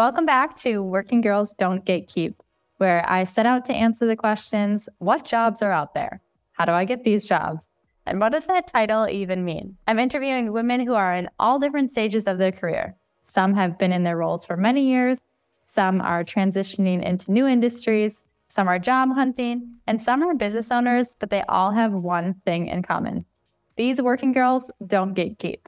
Welcome back to Working Girls Don't Gatekeep, where I set out to answer the questions what jobs are out there? How do I get these jobs? And what does that title even mean? I'm interviewing women who are in all different stages of their career. Some have been in their roles for many years, some are transitioning into new industries, some are job hunting, and some are business owners, but they all have one thing in common. These working girls don't gatekeep.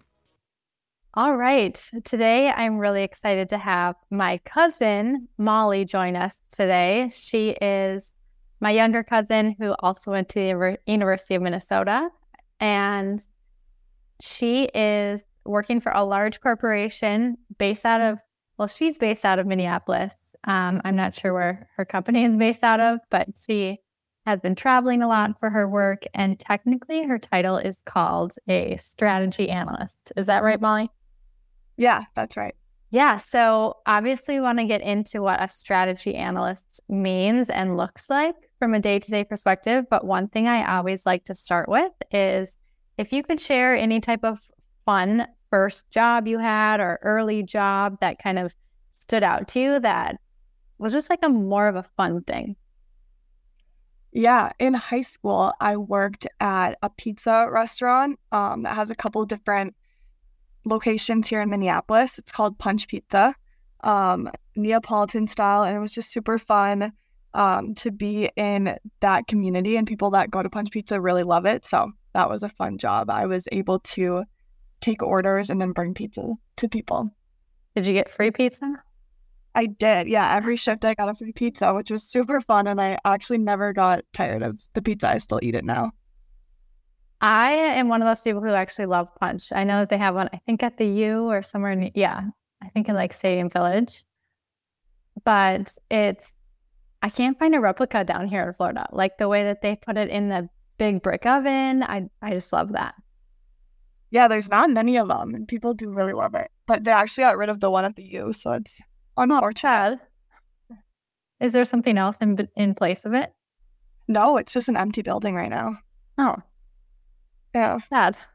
All right. Today, I'm really excited to have my cousin, Molly, join us today. She is my younger cousin who also went to the University of Minnesota. And she is working for a large corporation based out of, well, she's based out of Minneapolis. Um, I'm not sure where her company is based out of, but she has been traveling a lot for her work. And technically, her title is called a strategy analyst. Is that right, Molly? Yeah, that's right. Yeah. So obviously, want to get into what a strategy analyst means and looks like from a day to day perspective. But one thing I always like to start with is if you could share any type of fun first job you had or early job that kind of stood out to you that was just like a more of a fun thing. Yeah, in high school, I worked at a pizza restaurant um, that has a couple different locations here in Minneapolis. It's called Punch Pizza, um, Neapolitan style, and it was just super fun um, to be in that community. And people that go to Punch Pizza really love it. So that was a fun job. I was able to take orders and then bring pizza to people. Did you get free pizza? I did. Yeah, every shift I got a free pizza, which was super fun. And I actually never got tired of the pizza. I still eat it now. I am one of those people who actually love punch. I know that they have one, I think at the U or somewhere in, yeah, I think in like Stadium Village. But it's, I can't find a replica down here in Florida. Like the way that they put it in the big brick oven, I, I just love that. Yeah, there's not many of them, and people do really love it. But they actually got rid of the one at the U, so it's unfortunate. Oh, Is there something else in in place of it? No, it's just an empty building right now. Oh, yeah, that's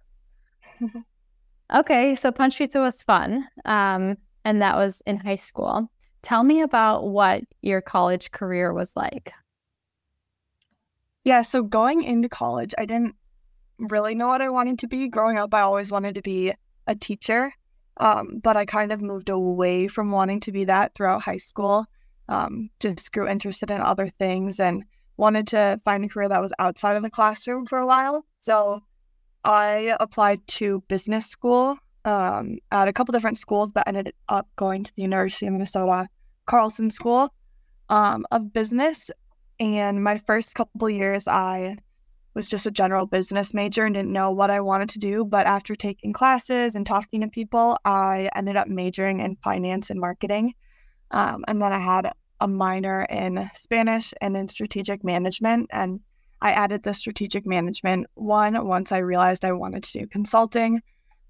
okay. So Punch Pizza was fun, um, and that was in high school. Tell me about what your college career was like. Yeah, so going into college, I didn't really know what I wanted to be. Growing up, I always wanted to be a teacher, um, but I kind of moved away from wanting to be that throughout high school. Um, just grew interested in other things and wanted to find a career that was outside of the classroom for a while. So I applied to business school um, at a couple different schools, but ended up going to the University of Minnesota Carlson School um, of Business. And my first couple years, I was just a general business major and didn't know what I wanted to do. But after taking classes and talking to people, I ended up majoring in finance and marketing. Um, and then I had a minor in Spanish and in strategic management. And I added the strategic management one once I realized I wanted to do consulting,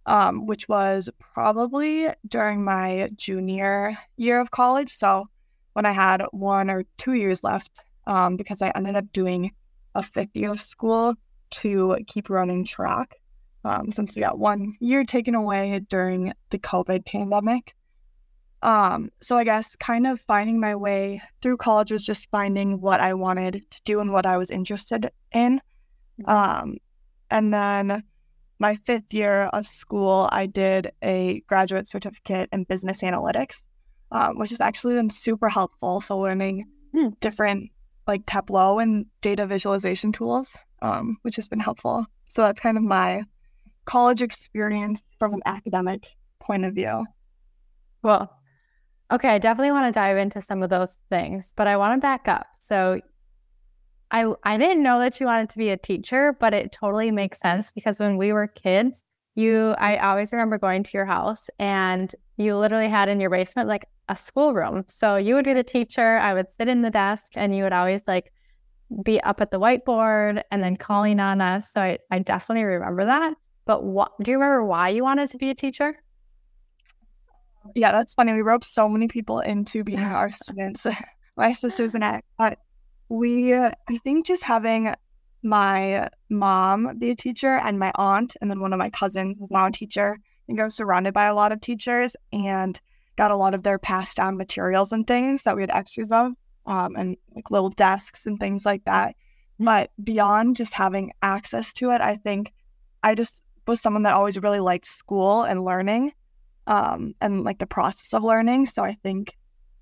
um, which was probably during my junior year of college. So when I had one or two years left, um, because I ended up doing a fifth year of school to keep running track um, since we got one year taken away during the COVID pandemic. Um, so I guess kind of finding my way through college was just finding what I wanted to do and what I was interested in. Mm-hmm. Um, and then my fifth year of school, I did a graduate certificate in business analytics, um, which has actually been super helpful. So learning hmm. different like Tableau and data visualization tools, um, which has been helpful. So that's kind of my college experience from an academic point of view. Well, Okay, I definitely want to dive into some of those things, but I want to back up. So I I didn't know that you wanted to be a teacher, but it totally makes sense because when we were kids, you I always remember going to your house and you literally had in your basement like a schoolroom. So you would be the teacher, I would sit in the desk and you would always like be up at the whiteboard and then calling on us. So I, I definitely remember that. But what do you remember why you wanted to be a teacher? Yeah, that's funny. We roped so many people into being our students. my sisters and I, but we, I think, just having my mom be a teacher and my aunt, and then one of my cousins is now a teacher. I think I was surrounded by a lot of teachers, and got a lot of their passed down materials and things that we had extras of, um, and like little desks and things like that. But beyond just having access to it, I think I just was someone that always really liked school and learning um, and like the process of learning. So I think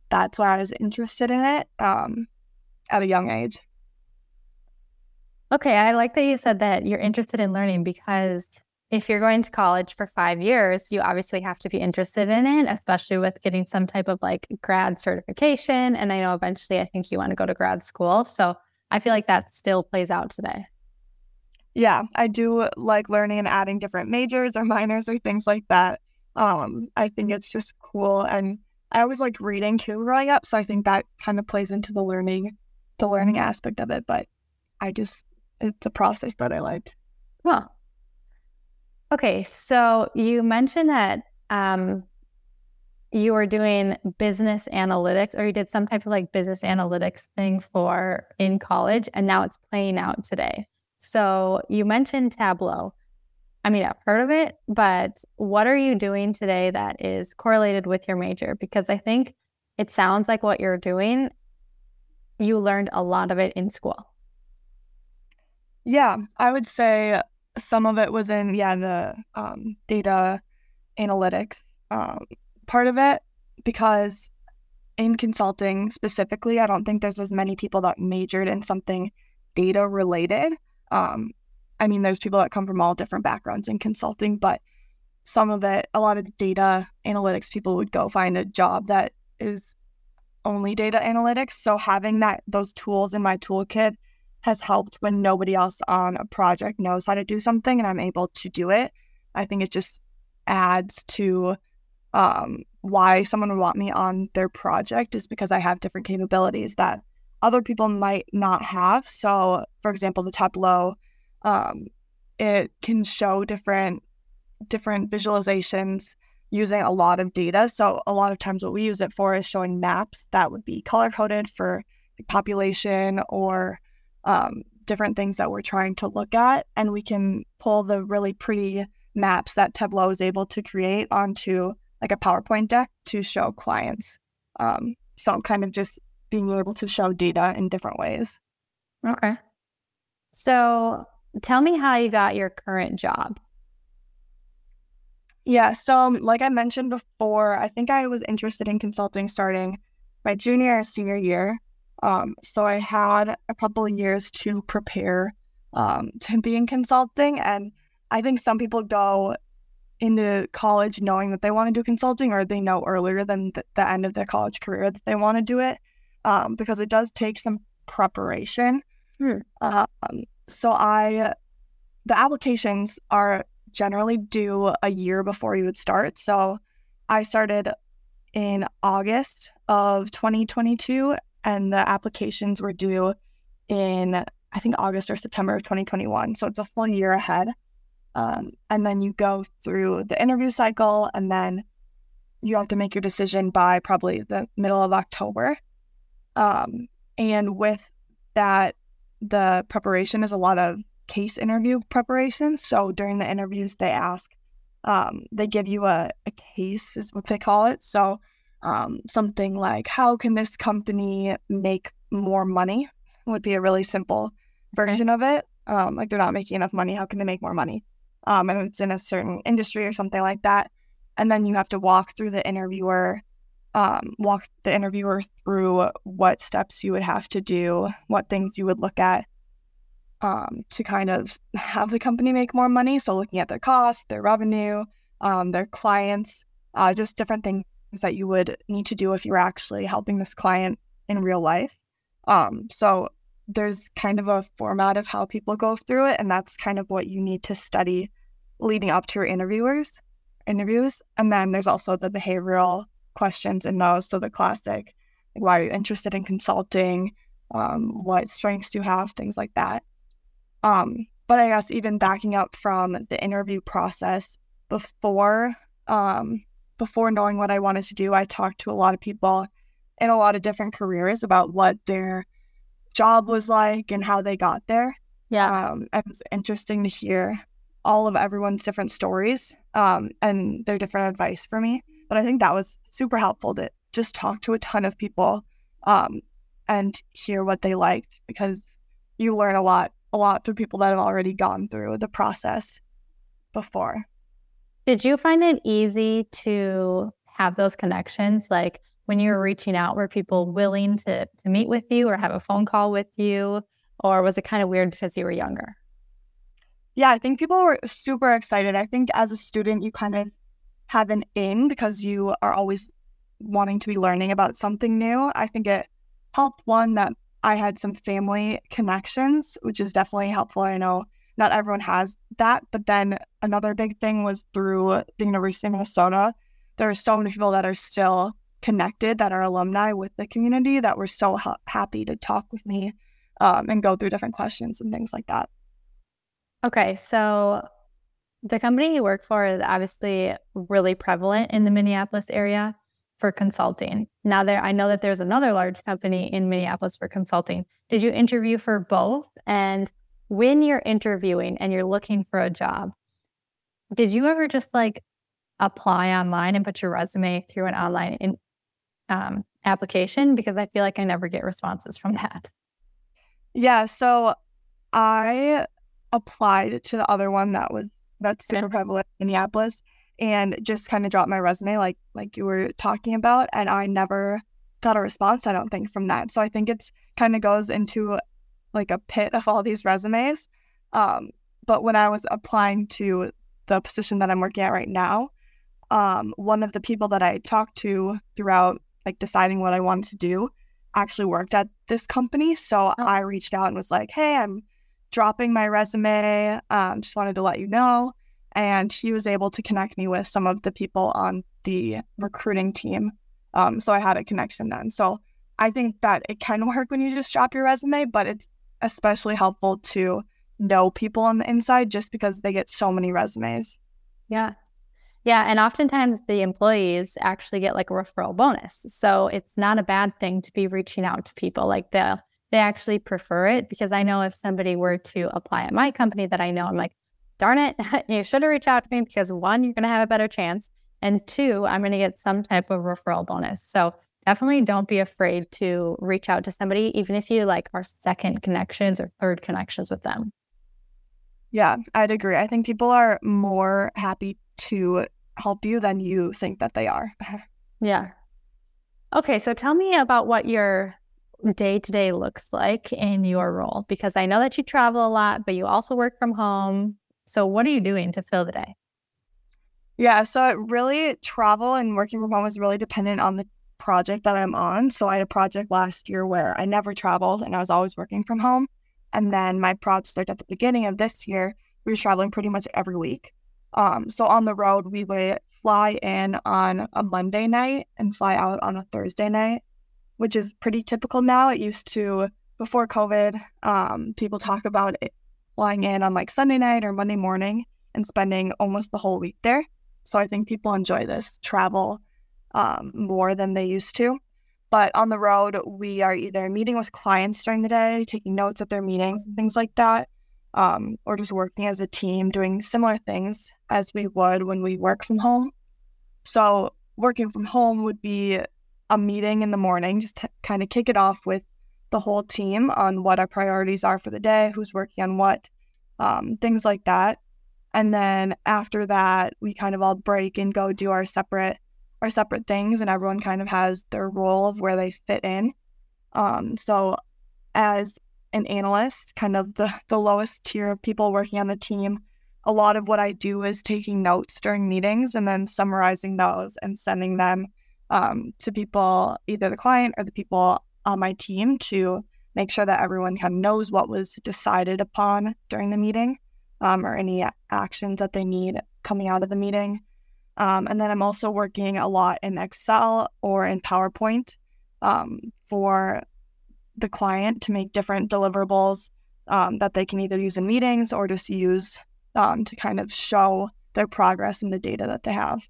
that's why I was interested in it um, at a young age. Okay, I like that you said that you're interested in learning because if you're going to college for five years, you obviously have to be interested in it, especially with getting some type of like grad certification. And I know eventually I think you want to go to grad school. So I feel like that still plays out today. Yeah, I do like learning and adding different majors or minors or things like that. Um, I think it's just cool. And I always like reading too growing up. So I think that kind of plays into the learning, the learning aspect of it. But I just, it's a process that I like. Huh. Okay, so you mentioned that um, you were doing business analytics, or you did some type of like business analytics thing for in college, and now it's playing out today. So you mentioned Tableau. I mean, I've heard of it, but what are you doing today that is correlated with your major? Because I think it sounds like what you're doing, you learned a lot of it in school. Yeah, I would say some of it was in yeah the um, data analytics um, part of it because in consulting specifically i don't think there's as many people that majored in something data related um, i mean there's people that come from all different backgrounds in consulting but some of it a lot of data analytics people would go find a job that is only data analytics so having that those tools in my toolkit has helped when nobody else on a project knows how to do something and I'm able to do it. I think it just adds to um, why someone would want me on their project is because I have different capabilities that other people might not have. So, for example, the Tableau, um, it can show different different visualizations using a lot of data. So, a lot of times, what we use it for is showing maps that would be color coded for population or um, different things that we're trying to look at. And we can pull the really pretty maps that Tableau is able to create onto like a PowerPoint deck to show clients. Um, so kind of just being able to show data in different ways. Okay. So tell me how you got your current job. Yeah. So, like I mentioned before, I think I was interested in consulting starting my junior or senior year. Um, so I had a couple of years to prepare um, to be in consulting. And I think some people go into college knowing that they want to do consulting or they know earlier than the, the end of their college career that they want to do it um, because it does take some preparation. Hmm. Um, so I, the applications are generally due a year before you would start. So I started in August of 2022 and the applications were due in I think August or September of 2021. So it's a full year ahead. Um, and then you go through the interview cycle, and then you have to make your decision by probably the middle of October. Um, and with that, the preparation is a lot of case interview preparation. So during the interviews, they ask, um, they give you a, a case, is what they call it. So um, something like, how can this company make more money? Would be a really simple version of it. Um, like they're not making enough money. How can they make more money? Um, and it's in a certain industry or something like that. And then you have to walk through the interviewer, um, walk the interviewer through what steps you would have to do, what things you would look at um, to kind of have the company make more money. So looking at their cost, their revenue, um, their clients, uh, just different things that you would need to do if you're actually helping this client in real life. Um, so there's kind of a format of how people go through it, and that's kind of what you need to study leading up to your interviewers interviews. And then there's also the behavioral questions in those. So the classic, like why are you interested in consulting? Um, what strengths do you have? Things like that. Um, but I guess even backing up from the interview process before um, before knowing what I wanted to do, I talked to a lot of people in a lot of different careers about what their job was like and how they got there. Yeah. Um, it was interesting to hear all of everyone's different stories um, and their different advice for me. But I think that was super helpful to just talk to a ton of people um, and hear what they liked because you learn a lot, a lot through people that have already gone through the process before. Did you find it easy to have those connections? Like when you were reaching out, were people willing to, to meet with you or have a phone call with you? Or was it kind of weird because you were younger? Yeah, I think people were super excited. I think as a student, you kind of have an in because you are always wanting to be learning about something new. I think it helped one that I had some family connections, which is definitely helpful. I know not everyone has that. But then another big thing was through the University of Minnesota. There are so many people that are still connected that are alumni with the community that were so ha- happy to talk with me um, and go through different questions and things like that. Okay, so the company you work for is obviously really prevalent in the Minneapolis area for consulting. Now there I know that there's another large company in Minneapolis for consulting. Did you interview for both and when you're interviewing and you're looking for a job, did you ever just like apply online and put your resume through an online in, um, application? Because I feel like I never get responses from that. Yeah. So I applied to the other one that was that's super prevalent in Minneapolis and just kind of dropped my resume like like you were talking about and I never got a response I don't think from that. So I think it's kind of goes into like a pit of all these resumes. Um, but when I was applying to the position that I'm working at right now, um, one of the people that I talked to throughout like deciding what I wanted to do actually worked at this company. So oh. I reached out and was like, "Hey, I'm dropping my resume. Um, just wanted to let you know." And he was able to connect me with some of the people on the recruiting team. Um, so I had a connection then. So I think that it can work when you just drop your resume, but it's especially helpful to know people on the inside just because they get so many resumes. Yeah. Yeah. And oftentimes the employees actually get like a referral bonus. So it's not a bad thing to be reaching out to people. Like they they actually prefer it because I know if somebody were to apply at my company that I know, I'm like, darn it, you should have reached out to me because one, you're going to have a better chance. And two, I'm going to get some type of referral bonus. So definitely don't be afraid to reach out to somebody, even if you like are second connections or third connections with them. Yeah, I'd agree. I think people are more happy to help you than you think that they are. yeah. Okay, so tell me about what your day to day looks like in your role because I know that you travel a lot, but you also work from home. So, what are you doing to fill the day? Yeah, so it really travel and working from home is really dependent on the project that I'm on. So I had a project last year where I never traveled and I was always working from home. And then my project at the beginning of this year, we were traveling pretty much every week. Um, so on the road, we would fly in on a Monday night and fly out on a Thursday night, which is pretty typical now. It used to, before COVID, um, people talk about it flying in on like Sunday night or Monday morning and spending almost the whole week there. So I think people enjoy this travel um, more than they used to. But on the road, we are either meeting with clients during the day, taking notes at their meetings, things like that, um, or just working as a team, doing similar things as we would when we work from home. So, working from home would be a meeting in the morning, just kind of kick it off with the whole team on what our priorities are for the day, who's working on what, um, things like that. And then after that, we kind of all break and go do our separate our separate things and everyone kind of has their role of where they fit in. Um, so as an analyst, kind of the, the lowest tier of people working on the team, a lot of what I do is taking notes during meetings and then summarizing those and sending them um, to people, either the client or the people on my team to make sure that everyone kind of knows what was decided upon during the meeting um, or any actions that they need coming out of the meeting. Um, and then I'm also working a lot in Excel or in PowerPoint um, for the client to make different deliverables um, that they can either use in meetings or just use um, to kind of show their progress and the data that they have.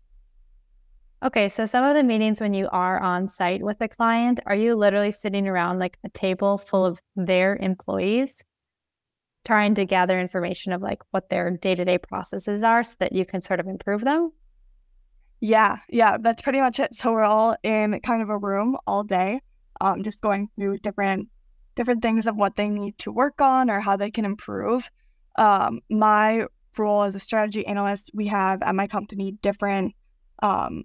Okay, so some of the meetings when you are on site with a client, are you literally sitting around like a table full of their employees? trying to gather information of like what their day-to-day processes are so that you can sort of improve them Yeah, yeah, that's pretty much it. So we're all in kind of a room all day, um, just going through different different things of what they need to work on or how they can improve. Um, my role as a strategy analyst, we have at my company different um,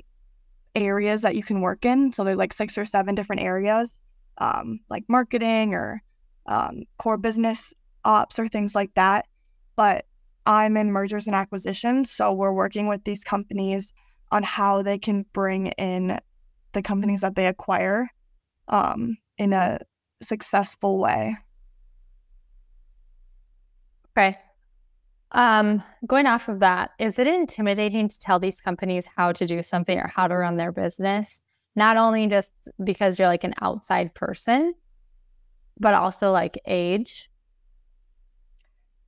areas that you can work in. So there's like six or seven different areas, um, like marketing or um, core business ops or things like that. But I'm in mergers and acquisitions. So we're working with these companies on how they can bring in the companies that they acquire um, in a successful way. Okay. Um, going off of that, is it intimidating to tell these companies how to do something or how to run their business? Not only just because you're like an outside person, but also like age.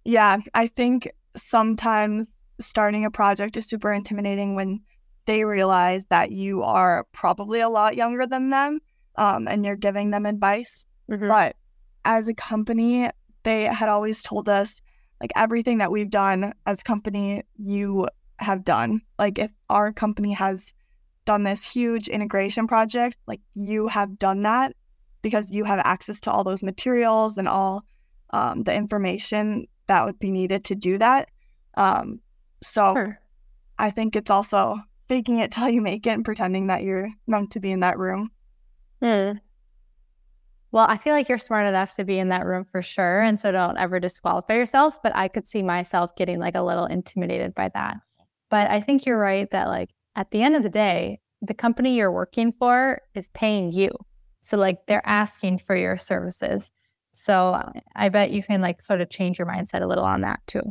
Yeah, I think sometimes starting a project is super intimidating when they realize that you are probably a lot younger than them um, and you're giving them advice. Mm-hmm. But as a company, they had always told us like everything that we've done as company you have done like if our company has done this huge integration project like you have done that because you have access to all those materials and all um, the information that would be needed to do that um, so sure. i think it's also faking it till you make it and pretending that you're meant to be in that room Hmm. Well, I feel like you're smart enough to be in that room for sure. And so don't ever disqualify yourself. But I could see myself getting like a little intimidated by that. But I think you're right that, like, at the end of the day, the company you're working for is paying you. So, like, they're asking for your services. So I bet you can, like, sort of change your mindset a little on that too.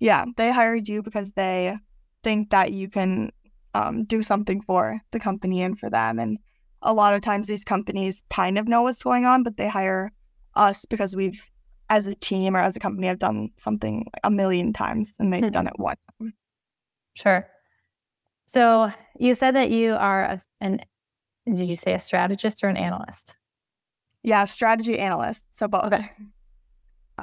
Yeah. They hired you because they think that you can um, do something for the company and for them. And a lot of times these companies kind of know what's going on, but they hire us because we've, as a team or as a company, have done something a million times and they've hmm. done it once. Sure. So you said that you are a, an, did you say a strategist or an analyst? Yeah, strategy analyst. So both. Okay.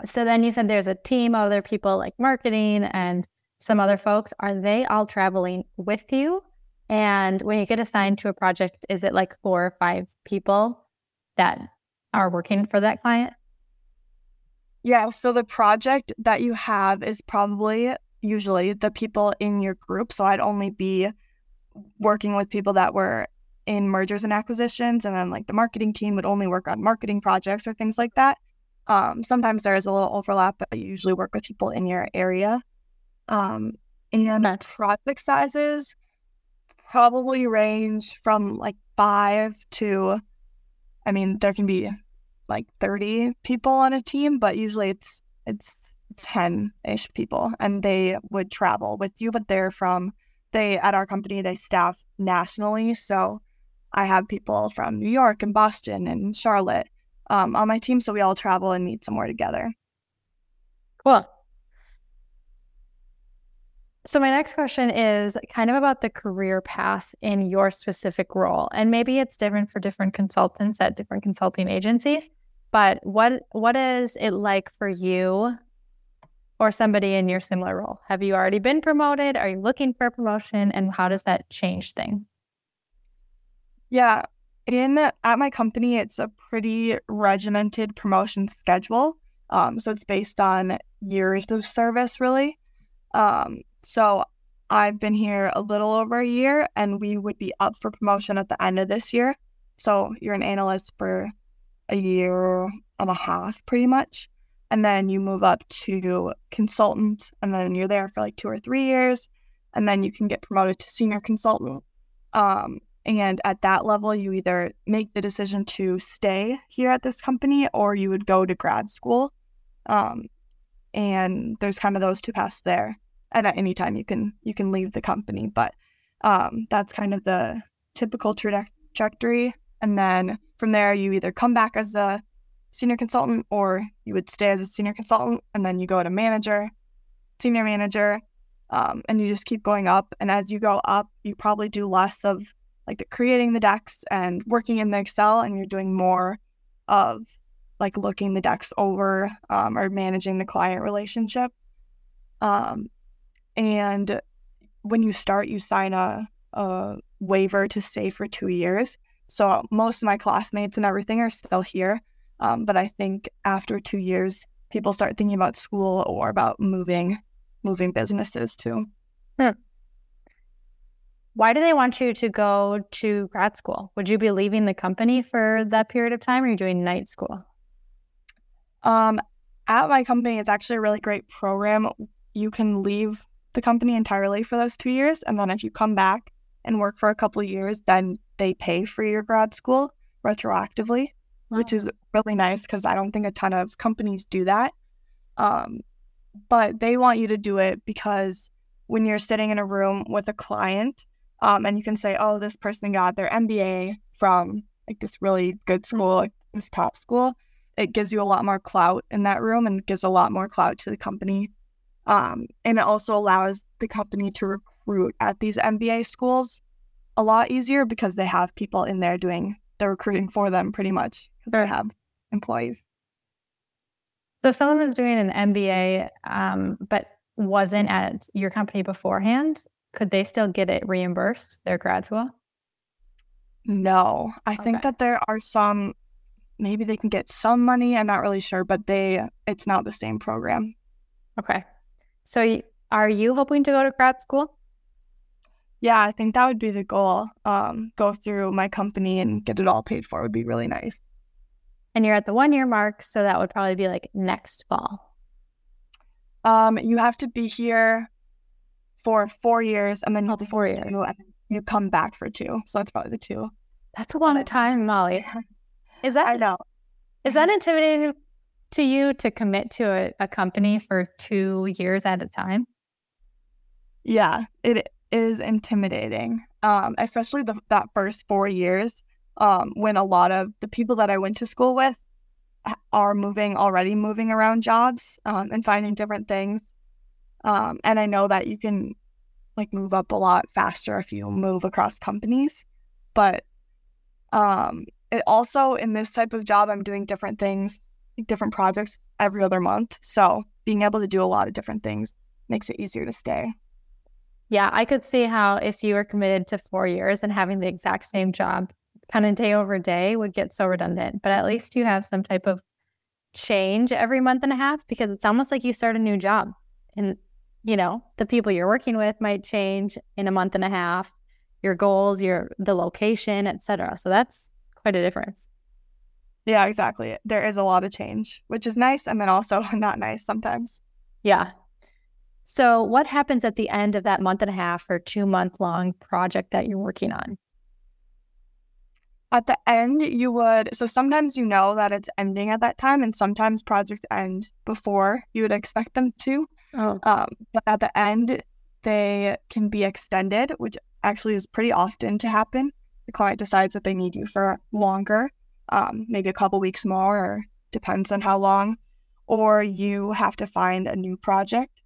So then you said there's a team of other people like marketing and some other folks. Are they all traveling with you and when you get assigned to a project, is it like four or five people that are working for that client? Yeah. So the project that you have is probably usually the people in your group. So I'd only be working with people that were in mergers and acquisitions. And then like the marketing team would only work on marketing projects or things like that. Um, sometimes there is a little overlap, but you usually work with people in your area. Um, and That's... project sizes, probably range from like five to, I mean, there can be like 30 people on a team, but usually it's, it's 10 ish people and they would travel with you, but they're from, they, at our company, they staff nationally. So I have people from New York and Boston and Charlotte um, on my team. So we all travel and meet somewhere together. Cool. So, my next question is kind of about the career path in your specific role. And maybe it's different for different consultants at different consulting agencies. But what what is it like for you or somebody in your similar role? Have you already been promoted? Are you looking for a promotion? And how does that change things? Yeah. In at my company, it's a pretty regimented promotion schedule. Um, so it's based on years of service, really. Um, so I've been here a little over a year and we would be up for promotion at the end of this year. So you're an analyst for a year and a half, pretty much. And then you move up to consultant and then you're there for like two or three years. And then you can get promoted to senior consultant. Um, and at that level, you either make the decision to stay here at this company or you would go to grad school. Um, and there's kind of those two paths there and at any time you can you can leave the company but um, that's kind of the typical trajectory. And then from there you either come back as a senior consultant or you would stay as a senior consultant and then you go to manager senior manager um, and you just keep going up. And as you go up you probably do less of like the creating the decks and working in the excel and you're doing more of like looking the decks over um, or managing the client relationship. Um, and when you start, you sign a, a waiver to stay for two years. So most of my classmates and everything are still here. Um, but I think after two years, people start thinking about school or about moving, moving businesses too. Hmm. Why do they want you to go to grad school? Would you be leaving the company for that period of time, or are you doing night school? Um, at my company, it's actually a really great program. You can leave the company entirely for those two years, and then if you come back and work for a couple of years, then they pay for your grad school retroactively, wow. which is really nice because I don't think a ton of companies do that. Um, but they want you to do it because when you're sitting in a room with a client, um, and you can say, "Oh, this person got their MBA from like this really good school, like this top school," it gives you a lot more clout in that room and gives a lot more clout to the company. Um, and it also allows the company to recruit at these MBA schools a lot easier because they have people in there doing the recruiting for them pretty much because they have employees. So if someone was doing an MBA um, but wasn't at your company beforehand, could they still get it reimbursed, their grad school? No, I okay. think that there are some maybe they can get some money. I'm not really sure, but they it's not the same program. Okay. So are you hoping to go to grad school? Yeah, I think that would be the goal. Um, go through my company and get it all paid for would be really nice. And you're at the one year mark, so that would probably be like next fall. Um, you have to be here for four years, and then oh, four years. You come back for two. So that's probably the two. That's a lot of time, Molly. Is that I know. Is that intimidating to you to commit to a, a company for two years at a time? Yeah, it is intimidating. Um, especially the, that first four years, um, when a lot of the people that I went to school with are moving already moving around jobs um, and finding different things. Um, and I know that you can like move up a lot faster if you move across companies, but um, it also in this type of job, I'm doing different things, different projects every other month. So being able to do a lot of different things makes it easier to stay. Yeah, I could see how if you were committed to four years and having the exact same job kind of day over day would get so redundant. But at least you have some type of change every month and a half because it's almost like you start a new job. And, you know, the people you're working with might change in a month and a half, your goals, your the location, etc. So that's quite a difference. Yeah, exactly. There is a lot of change, which is nice and then also not nice sometimes. Yeah. So, what happens at the end of that month and a half or two month long project that you're working on? At the end, you would, so sometimes you know that it's ending at that time, and sometimes projects end before you would expect them to. Oh. Um, but at the end, they can be extended, which actually is pretty often to happen the client decides that they need you for longer, um, maybe a couple weeks more, or depends on how long, or you have to find a new project,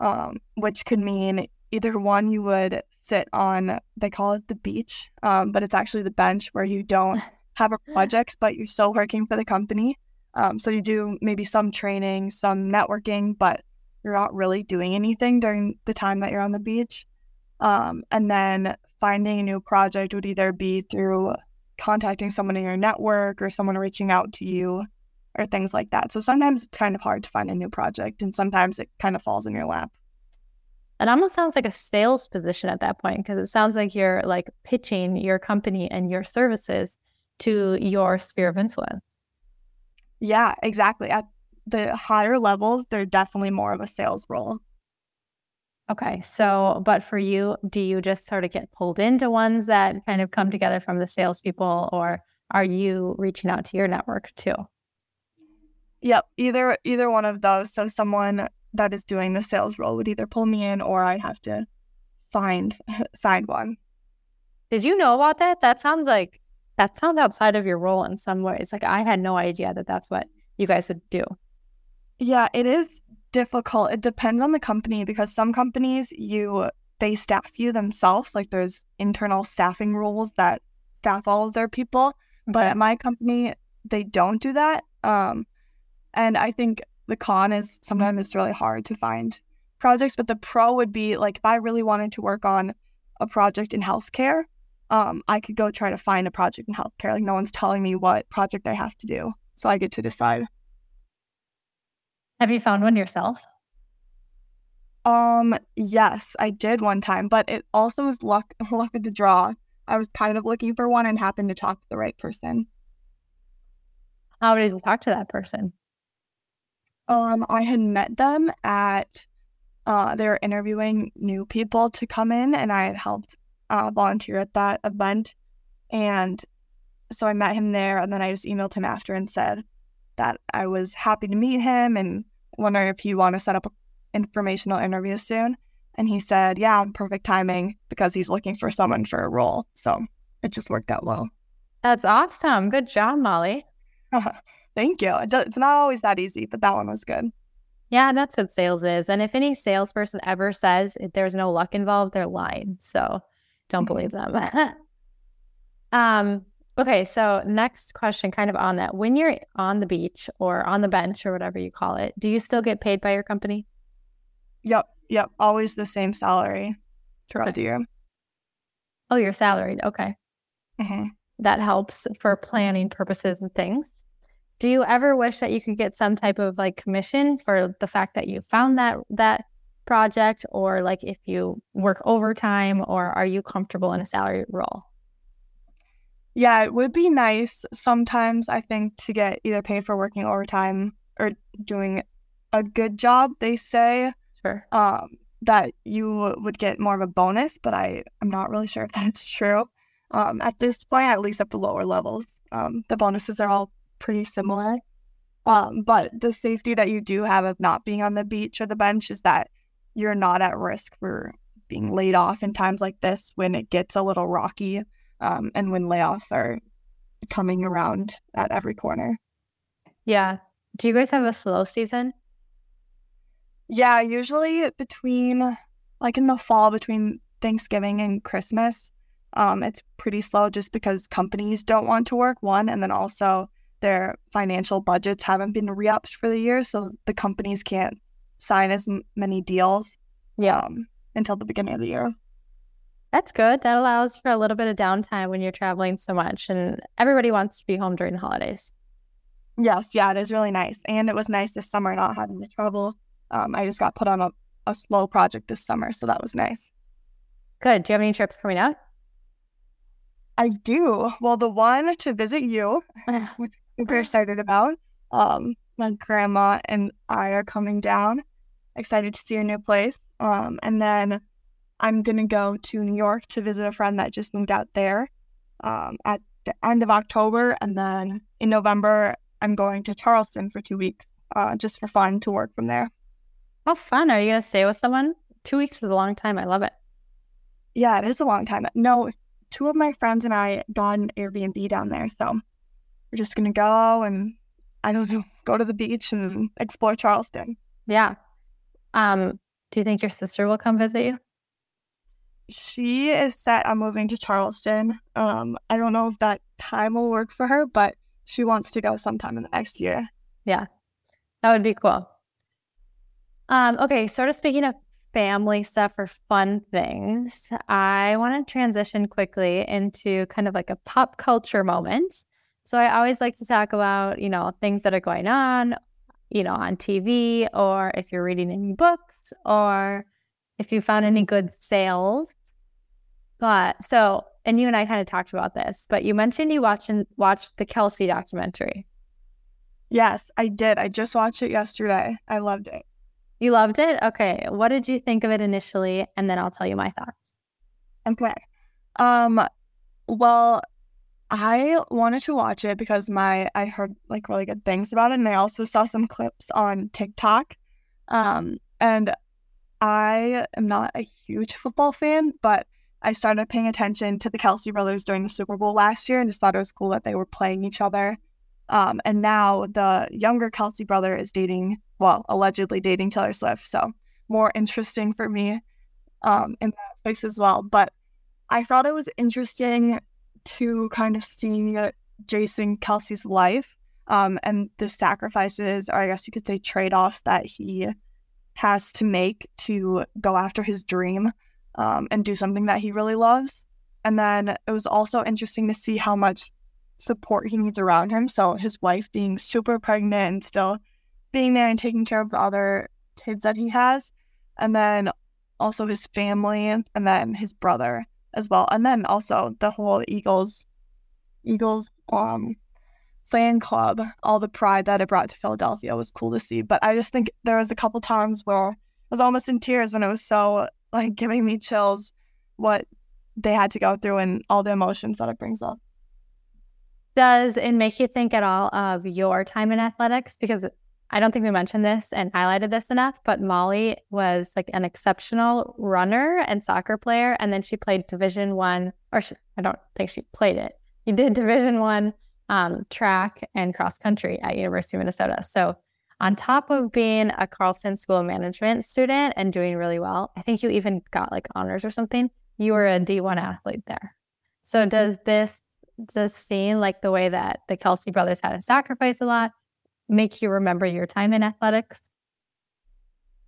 um, which could mean either one you would sit on, they call it the beach, um, but it's actually the bench where you don't have a project, but you're still working for the company. Um, so you do maybe some training, some networking, but you're not really doing anything during the time that you're on the beach. Um, and then finding a new project would either be through contacting someone in your network or someone reaching out to you or things like that. So sometimes it's kind of hard to find a new project and sometimes it kind of falls in your lap. It almost sounds like a sales position at that point because it sounds like you're like pitching your company and your services to your sphere of influence. Yeah, exactly. At the higher levels, they're definitely more of a sales role. Okay. So, but for you, do you just sort of get pulled into ones that kind of come together from the salespeople, or are you reaching out to your network too? Yep. Either either one of those. So someone that is doing the sales role would either pull me in or I'd have to find find one. Did you know about that? That sounds like that sounds outside of your role in some ways. Like I had no idea that that's what you guys would do. Yeah, it is difficult. It depends on the company because some companies you they staff you themselves. Like there's internal staffing rules that staff all of their people. But at my company, they don't do that. Um, and I think the con is sometimes it's really hard to find projects, but the pro would be like if I really wanted to work on a project in healthcare, um, I could go try to find a project in healthcare. Like no one's telling me what project I have to do. So I get to decide. Have you found one yourself? Um, yes, I did one time, but it also was luck luck of the draw. I was kind of looking for one and happened to talk to the right person. How did you talk to that person? Um, I had met them at uh, they were interviewing new people to come in, and I had helped uh, volunteer at that event. And so I met him there, and then I just emailed him after and said that I was happy to meet him and wondering if he'd want to set up an informational interview soon. And he said, Yeah, perfect timing because he's looking for someone for a role. So it just worked out well. That's awesome. Good job, Molly. Thank you. It's not always that easy, but that one was good. Yeah, that's what sales is. And if any salesperson ever says there's no luck involved, they're lying. So don't mm-hmm. believe them. um, okay, so next question, kind of on that. When you're on the beach or on the bench or whatever you call it, do you still get paid by your company? Yep, yep. Always the same salary throughout the year. Oh, you're salaried. Okay. Mm-hmm. That helps for planning purposes and things. Do you ever wish that you could get some type of like commission for the fact that you found that that project or like if you work overtime or are you comfortable in a salary role? Yeah, it would be nice sometimes I think to get either paid for working overtime or doing a good job, they say. Sure. Um that you would get more of a bonus, but I I'm not really sure if that's true. Um, at this point, at least at the lower levels, um, the bonuses are all pretty similar. Um, but the safety that you do have of not being on the beach or the bench is that you're not at risk for being laid off in times like this when it gets a little rocky um, and when layoffs are coming around at every corner. Yeah. Do you guys have a slow season? Yeah, usually between like in the fall between Thanksgiving and Christmas, um, it's pretty slow just because companies don't want to work one, and then also their financial budgets haven't been re-upped for the year, so the companies can't sign as m- many deals yeah. Um, until the beginning of the year. That's good. That allows for a little bit of downtime when you're traveling so much, and everybody wants to be home during the holidays. Yes, yeah, it is really nice, and it was nice this summer not having to travel. Um, I just got put on a, a slow project this summer, so that was nice. Good. Do you have any trips coming up? I do. Well, the one to visit you, which super excited about. Um, my grandma and I are coming down. Excited to see your new place. Um, and then I'm gonna go to New York to visit a friend that just moved out there um, at the end of October, and then in November I'm going to Charleston for two weeks, uh, just for fun to work from there. How fun! Are you gonna stay with someone? Two weeks is a long time. I love it. Yeah, it is a long time. No, two of my friends and I got an Airbnb down there, so we're just gonna go and I don't know, go to the beach and explore Charleston. Yeah. Um, do you think your sister will come visit you? She is set on moving to Charleston. Um, I don't know if that time will work for her, but she wants to go sometime in the next year. Yeah. That would be cool. Um, okay, sort of speaking of family stuff or fun things, I want to transition quickly into kind of like a pop culture moment. So I always like to talk about, you know, things that are going on, you know, on TV or if you're reading any books or if you found any good sales. But so, and you and I kind of talked about this, but you mentioned you watched and watched the Kelce documentary. Yes, I did. I just watched it yesterday. I loved it. You loved it? Okay. What did you think of it initially? And then I'll tell you my thoughts. Okay. Um, well, I wanted to watch it because my I heard like really good things about it, and I also saw some clips on TikTok. Um, and I am not a huge football fan, but I started paying attention to the Kelce brothers during the Super Bowl last year, and just thought it was cool that they were playing each other. Um, and now the younger Kelce brother is dating, well, allegedly dating Taylor Swift, so more interesting for me um, in that space as well. But I thought it was interesting to kind of see Jason Kelce's life um, and the sacrifices, or I guess you could say trade offs that he has to make to go after his dream um, and do something that he really loves. And then it was also interesting to see how much support he needs around him. So his wife being super pregnant and still being there and taking care of the other kids that he has. And then also his family and then his brother as well. And then also the whole Eagles Eagles um fan club, all the pride that it brought to Philadelphia was cool to see. But I just think there was a couple times where was almost in tears when it was so like giving me chills what they had to go through and all the emotions that it brings up. Does it make you think at all of your time in athletics? Because I don't think we mentioned this and highlighted this enough, but Molly was like an exceptional runner and soccer player, and then she played Division One, or she, I don't think she played it. You did Division One um, track and cross country at University of Minnesota. So on top of being a Carlson School of Management student and doing really well, I think you even got like honors or something. You were a D1 athlete there. So does this does seeing like the way that the Kelce brothers had to sacrifice a lot make you remember your time in athletics?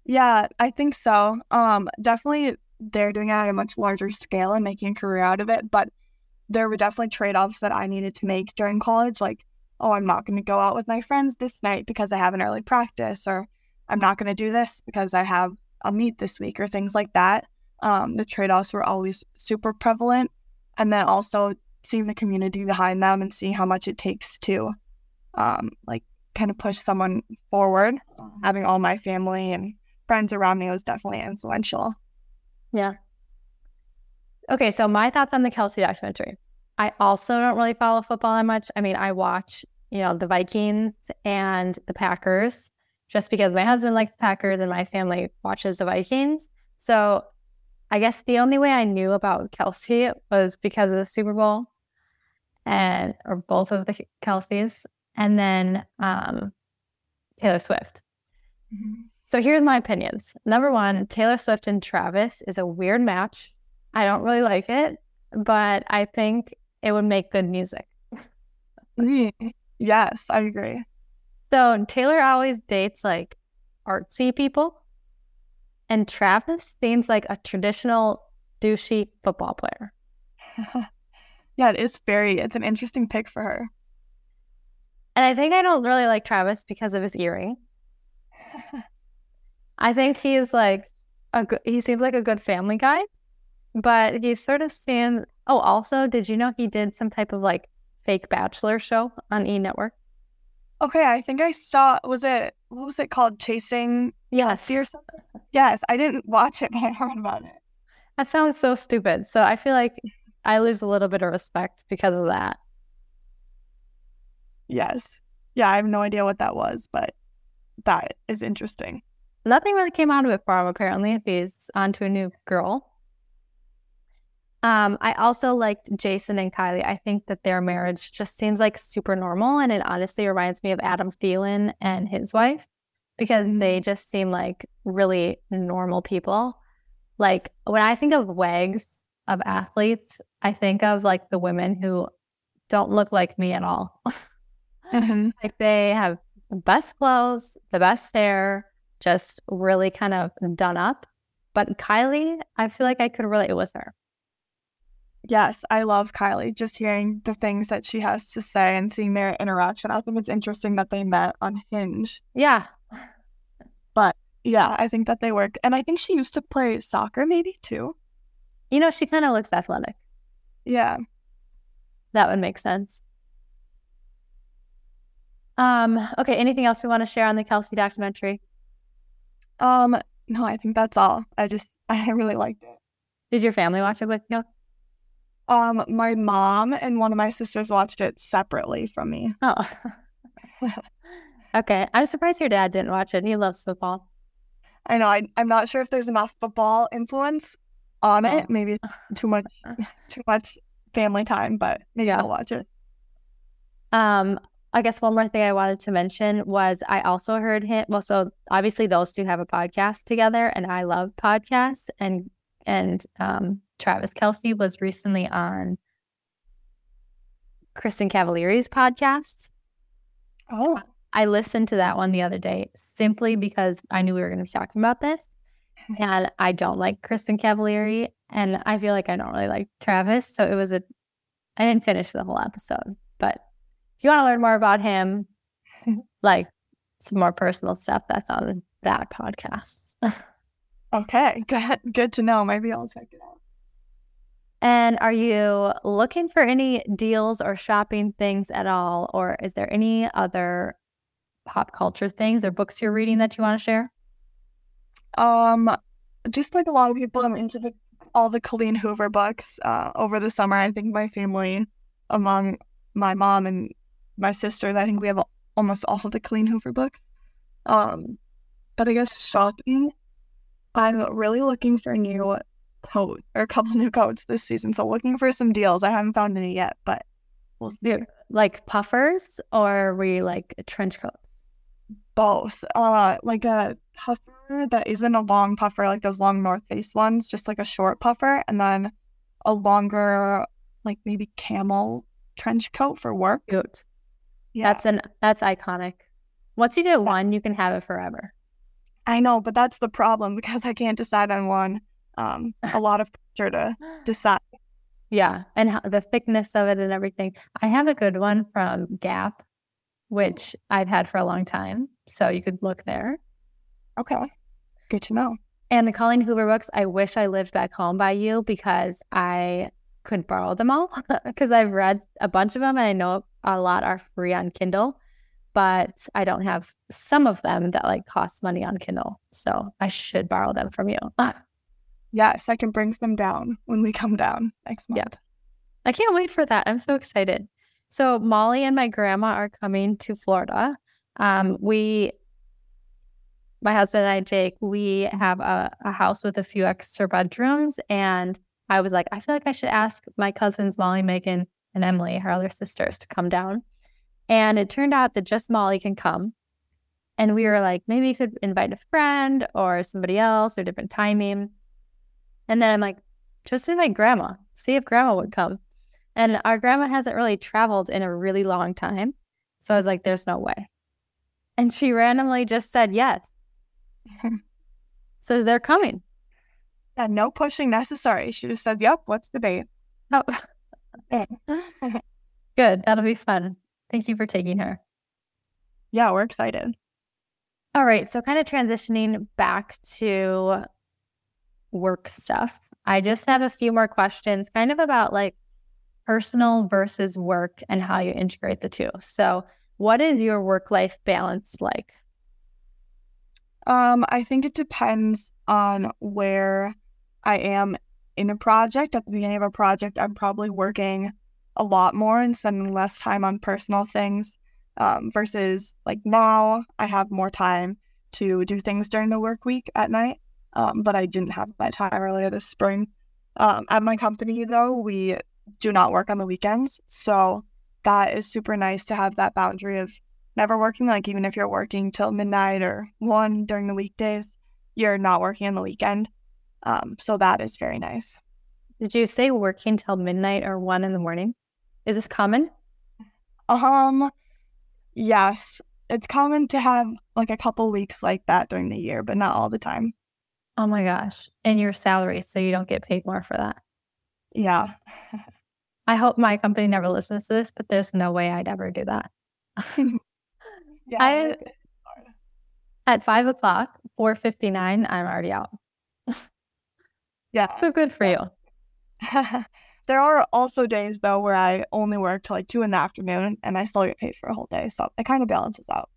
Yeah, I think so. Um, definitely they're doing it at a much larger scale and making a career out of it, but there were definitely trade offs that I needed to make during college. Like, oh, I'm not going to go out with my friends this night because I have an early practice, or I'm not going to do this because I have a meet this week, or things like that. Um, the trade offs were always super prevalent. And then also seeing the community behind them and seeing how much it takes to um, like kind of push someone forward. Having all my family and friends around me was definitely influential. Yeah. Okay, so my thoughts on the Kelce documentary. I also don't really follow football that much. I mean, I watch, you know, the Vikings and the Packers just because my husband likes Packers and my family watches the Vikings. So I guess the only way I knew about Kelce was because of the Super Bowl and or both of the Kelces. And then um, Taylor Swift. Mm-hmm. So here's my opinions. Number one, Taylor Swift and Travis is a weird match. I don't really like it, but I think it would make good music. Mm, yes, I agree. So Taylor always dates like artsy people, and Travis seems like a traditional douchey football player. yeah, it's very it's an interesting pick for her. And I think I don't really like Travis because of his earrings. I think he's like a good, he seems like a good family guy, but he sort of stands. Oh, also, did you know he did some type of like fake bachelor show on E Network? Okay, I think I saw. Was it what was it called? Chasing Yes or something. Yes, I didn't watch it, but I heard about it. That sounds so stupid. So I feel like I lose a little bit of respect because of that. Yes. Yeah, I have no idea what that was, but that is interesting. Nothing really came out of it for him, apparently, if he's onto a new girl. Um, I also liked Jason and Kylie. I think that their marriage just seems like super normal, and it honestly reminds me of Adam Thielen and his wife because they just seem like really normal people. Like when I think of wags of athletes, I think of like the women who don't look like me at all. mm-hmm. Like they have the best clothes, the best hair, just really kind of done up. But Kylie, I feel like I could relate with her. Yes, I love Kylie. Just hearing the things that she has to say and seeing their interaction. I think it's interesting that they met on Hinge. Yeah. But yeah, I think that they work. And I think she used to play soccer maybe too. You know, she kind of looks athletic. Yeah. That would make sense. Um, okay, anything else you want to share on the Kelce documentary? Um, no, I think that's all. I just I really liked it. Did your family watch it with you? Um, my mom and one of my sisters watched it separately from me. Oh. okay. I'm surprised your dad didn't watch it. He loves football. I know. I, I'm not sure if there's enough football influence on it. Oh. Maybe too much too much family time, but maybe yeah. I'll watch it. Um, I guess one more thing I wanted to mention was I also heard him. Well, so obviously those two have a podcast together, and I love podcasts. And and um, Travis Kelce was recently on Kristin Cavallari's podcast. Oh, I listened to that one the other day simply because I knew we were going to be talking about this. And I don't like Kristin Cavallari. And I feel like I don't really like Travis. So it was a, I didn't finish the whole episode. But if you want to learn more about him, like some more personal stuff, that's on that podcast. okay. Good, good to know. Maybe I'll check it out. And are you looking for any deals or shopping things at all? Or is there any other pop culture things or books you're reading that you want to share? Um, just like a lot of people, I'm into the all the Colleen Hoover books. Uh, over the summer, I think my family, among my mom and my sister, I think we have almost all of the Colleen Hoover books. Um, but I guess shopping, I'm really looking for a new coat or a couple new coats this season. So looking for some deals. I haven't found any yet, but we'll see. Like puffers or were you like trench coats? Both. Uh, like a puffer that isn't a long puffer, like those long North Face ones, just like a short puffer, and then a longer, like maybe camel trench coat for work. Cute. Yeah. That's an that's iconic. Once you get one, you can have it forever. I know, but that's the problem because I can't decide on one. Um, a lot of pressure to decide. Yeah, and how, the thickness of it and everything. I have a good one from Gap, which I've had for a long time, so you could look there. Okay, good to know. And the Colleen Hoover books, I wish I lived back home by you because I could borrow them all because I've read a bunch of them and I know a lot are free on Kindle, but I don't have some of them that like cost money on Kindle. So I should borrow them from you. yes, I can bring them down when we come down next month. Yeah. I can't wait for that. I'm so excited. So Molly and my grandma are coming to Florida. Um, we, my husband and I, Jake, we have a, a house with a few extra bedrooms and I was like, I feel like I should ask my cousins, Molly, Megan, and Emily, her other sisters, to come down. And it turned out that just Molly can come. And we were like, maybe you could invite a friend or somebody else or different timing. And then I'm like, just invite grandma, see if grandma would come. And our grandma hasn't really traveled in a really long time. So I was like, there's no way. And she randomly just said yes. so they're coming. Yeah, no pushing necessary. She just said, Yep, what's the date? Oh. Good. That'll be fun. Thank you for taking her. Yeah, we're excited. All right. So, kind of transitioning back to work stuff. I just have a few more questions, kind of about like personal versus work and how you integrate the two. So, what is your work life balance like? Um, I think it depends on where I am in a project, at the beginning of a project, I'm probably working a lot more and spending less time on personal things um, versus like now I have more time to do things during the work week at night. Um, but I didn't have that time earlier this spring. Um, at my company, though, we do not work on the weekends. So that is super nice to have that boundary of never working. Like, even if you're working till midnight or one during the weekdays, you're not working on the weekend. Um, so that is very nice. Did you say working till midnight or one in the morning? Is this common? Um, yes, it's common to have like a couple weeks like that during the year, but not all the time. Oh my gosh. And your salary, so you don't get paid more for that. Yeah. I hope my company never listens to this, but there's no way I'd ever do that. yeah. I, at five o'clock, four fifty nine, I'm already out. Yeah. So good for you. There are also days though where I only work till like two in the afternoon and I still get paid for a whole day. So it kind of balances out.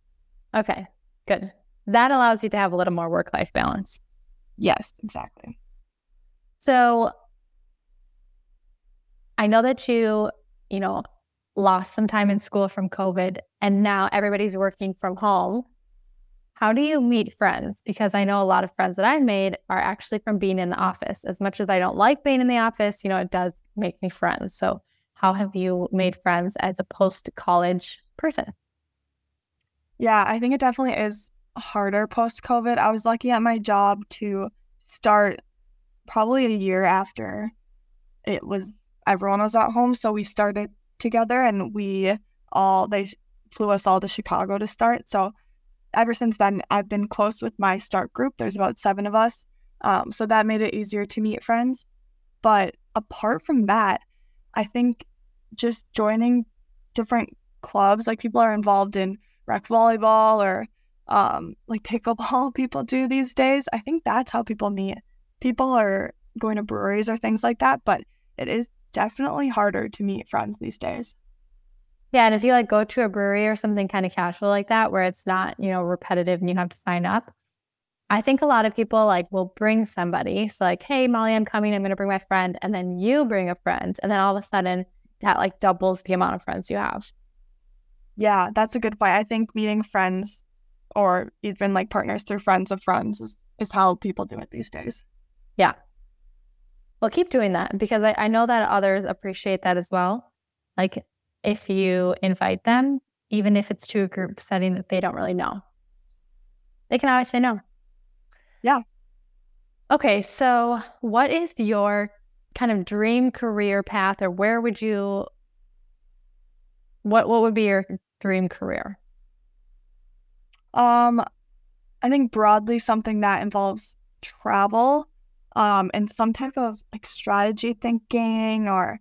Okay. Good. That allows you to have a little more work life balance. Yes, exactly. So I know that you, you know, lost some time in school from COVID and now everybody's working from home. How do you meet friends? Because I know a lot of friends that I've made are actually from being in the office. As much as I don't like being in the office, you know, it does make me friends. So, how have you made friends as a post college person? Yeah, I think it definitely is harder post COVID. I was lucky at my job to start probably a year after it was everyone was at home. So we started together and we all they flew us all to Chicago to start. So ever since then, I've been close with my start group. There's about seven of us. Um, so that made it easier to meet friends. But apart from that, I think just joining different clubs, like people are involved in rec volleyball or um, like pickleball people do these days. I think that's how people meet. People are going to breweries or things like that, but it is definitely harder to meet friends these days. Yeah, and if you like go to a brewery or something kind of casual like that, where it's not you know repetitive and you have to sign up, I think a lot of people like will bring somebody. So like, hey, Molly, I'm coming. I'm going to bring my friend, and then you bring a friend, and then all of a sudden that like doubles the amount of friends you have. Yeah, that's a good point. I think meeting friends or even like partners through friends of friends is, is how people do it these days. Yeah. Well, keep doing that because I, I know that others appreciate that as well. Like if you invite them, even if it's to a group setting that they don't really know, they can always say no. Yeah. Okay. So, what is your kind of dream career path, or where would you, what, what would be your dream career? Um, I think broadly something that involves travel, um, and some type of like strategy thinking or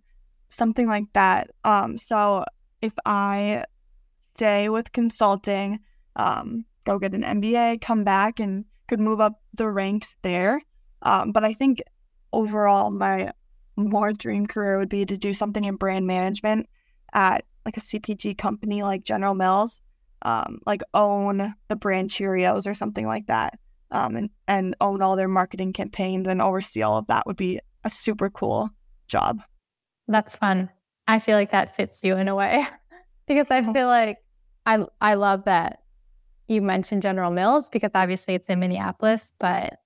something like that. Um, so if I stay with consulting, um, go get an MBA, come back and could move up the ranks there. Um, but I think overall, my more dream career would be to do something in brand management at like a CPG company like General Mills, um, like own the brand Cheerios or something like that, um, and and own all their marketing campaigns and oversee all of that would be a super cool job. That's fun. I feel like that fits you in a way because I feel like I I love that you mentioned General Mills because obviously it's in Minneapolis, but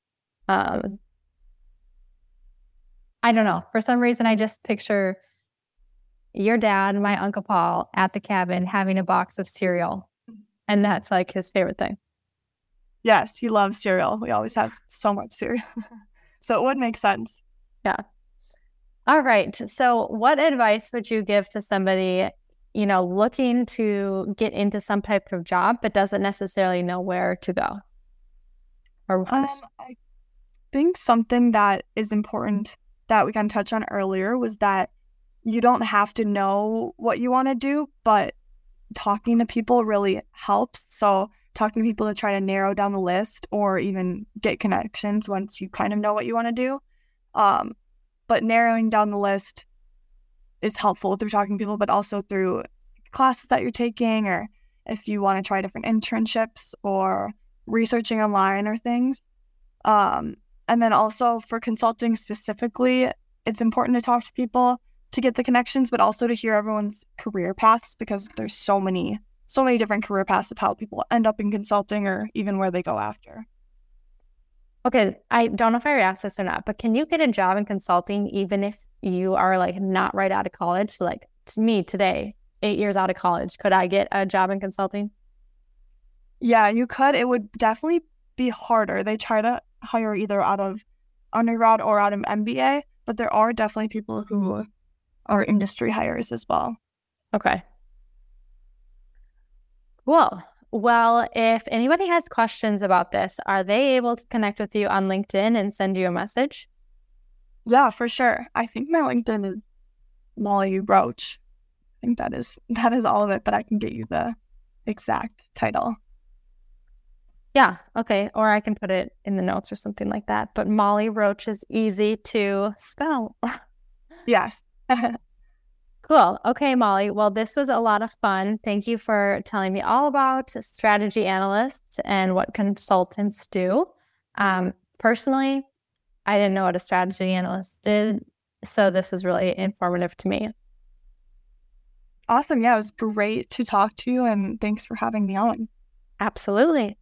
um, I don't know. For some reason, I just picture your dad, my Uncle Paul, at the cabin having a box of cereal. And that's like his favorite thing. Yes, he loves cereal. We always have so much cereal. so it would make sense. Yeah. All right. So, what advice would you give to somebody you know, looking to get into some type of job, but doesn't necessarily know where to go? Or um, I think something that is important that we kind of touched on earlier was that you don't have to know what you want to do, but talking to people really helps. So, talking to people to try to narrow down the list or even get connections once you kind of know what you want to do. Um, but narrowing down the list is helpful through talking to people, but also through classes that you're taking, or if you want to try different internships or researching online or things. Um, and then also for consulting specifically, it's important to talk to people to get the connections, but also to hear everyone's career paths because there's so many, so many different career paths of how people end up in consulting or even where they go after. Okay, I don't know if I asked this or not, but can you get a job in consulting even if you are like not right out of college? So like to me today, eight years out of college, could I get a job in consulting? Yeah, you could. It would definitely be harder. They try to hire either out of undergrad or out of MBA, but there are definitely people who are industry hires as well. Okay. Cool. Well, if anybody has questions about this, are they able to connect with you on LinkedIn and send you a message? Yeah, for sure. I think my LinkedIn is Molly Roach. I think that is that is all of it, but I can get you the exact title. Yeah, okay. Or I can put it in the notes or something like that. But Molly Roach is easy to spell. yes. Cool. Okay, Molly. Well, this was a lot of fun. Thank you for telling me all about strategy analysts and what consultants do. Um, personally, I didn't know what a strategy analyst did. So this was really informative to me. Awesome. Yeah, it was great to talk to you and thanks for having me on. Absolutely.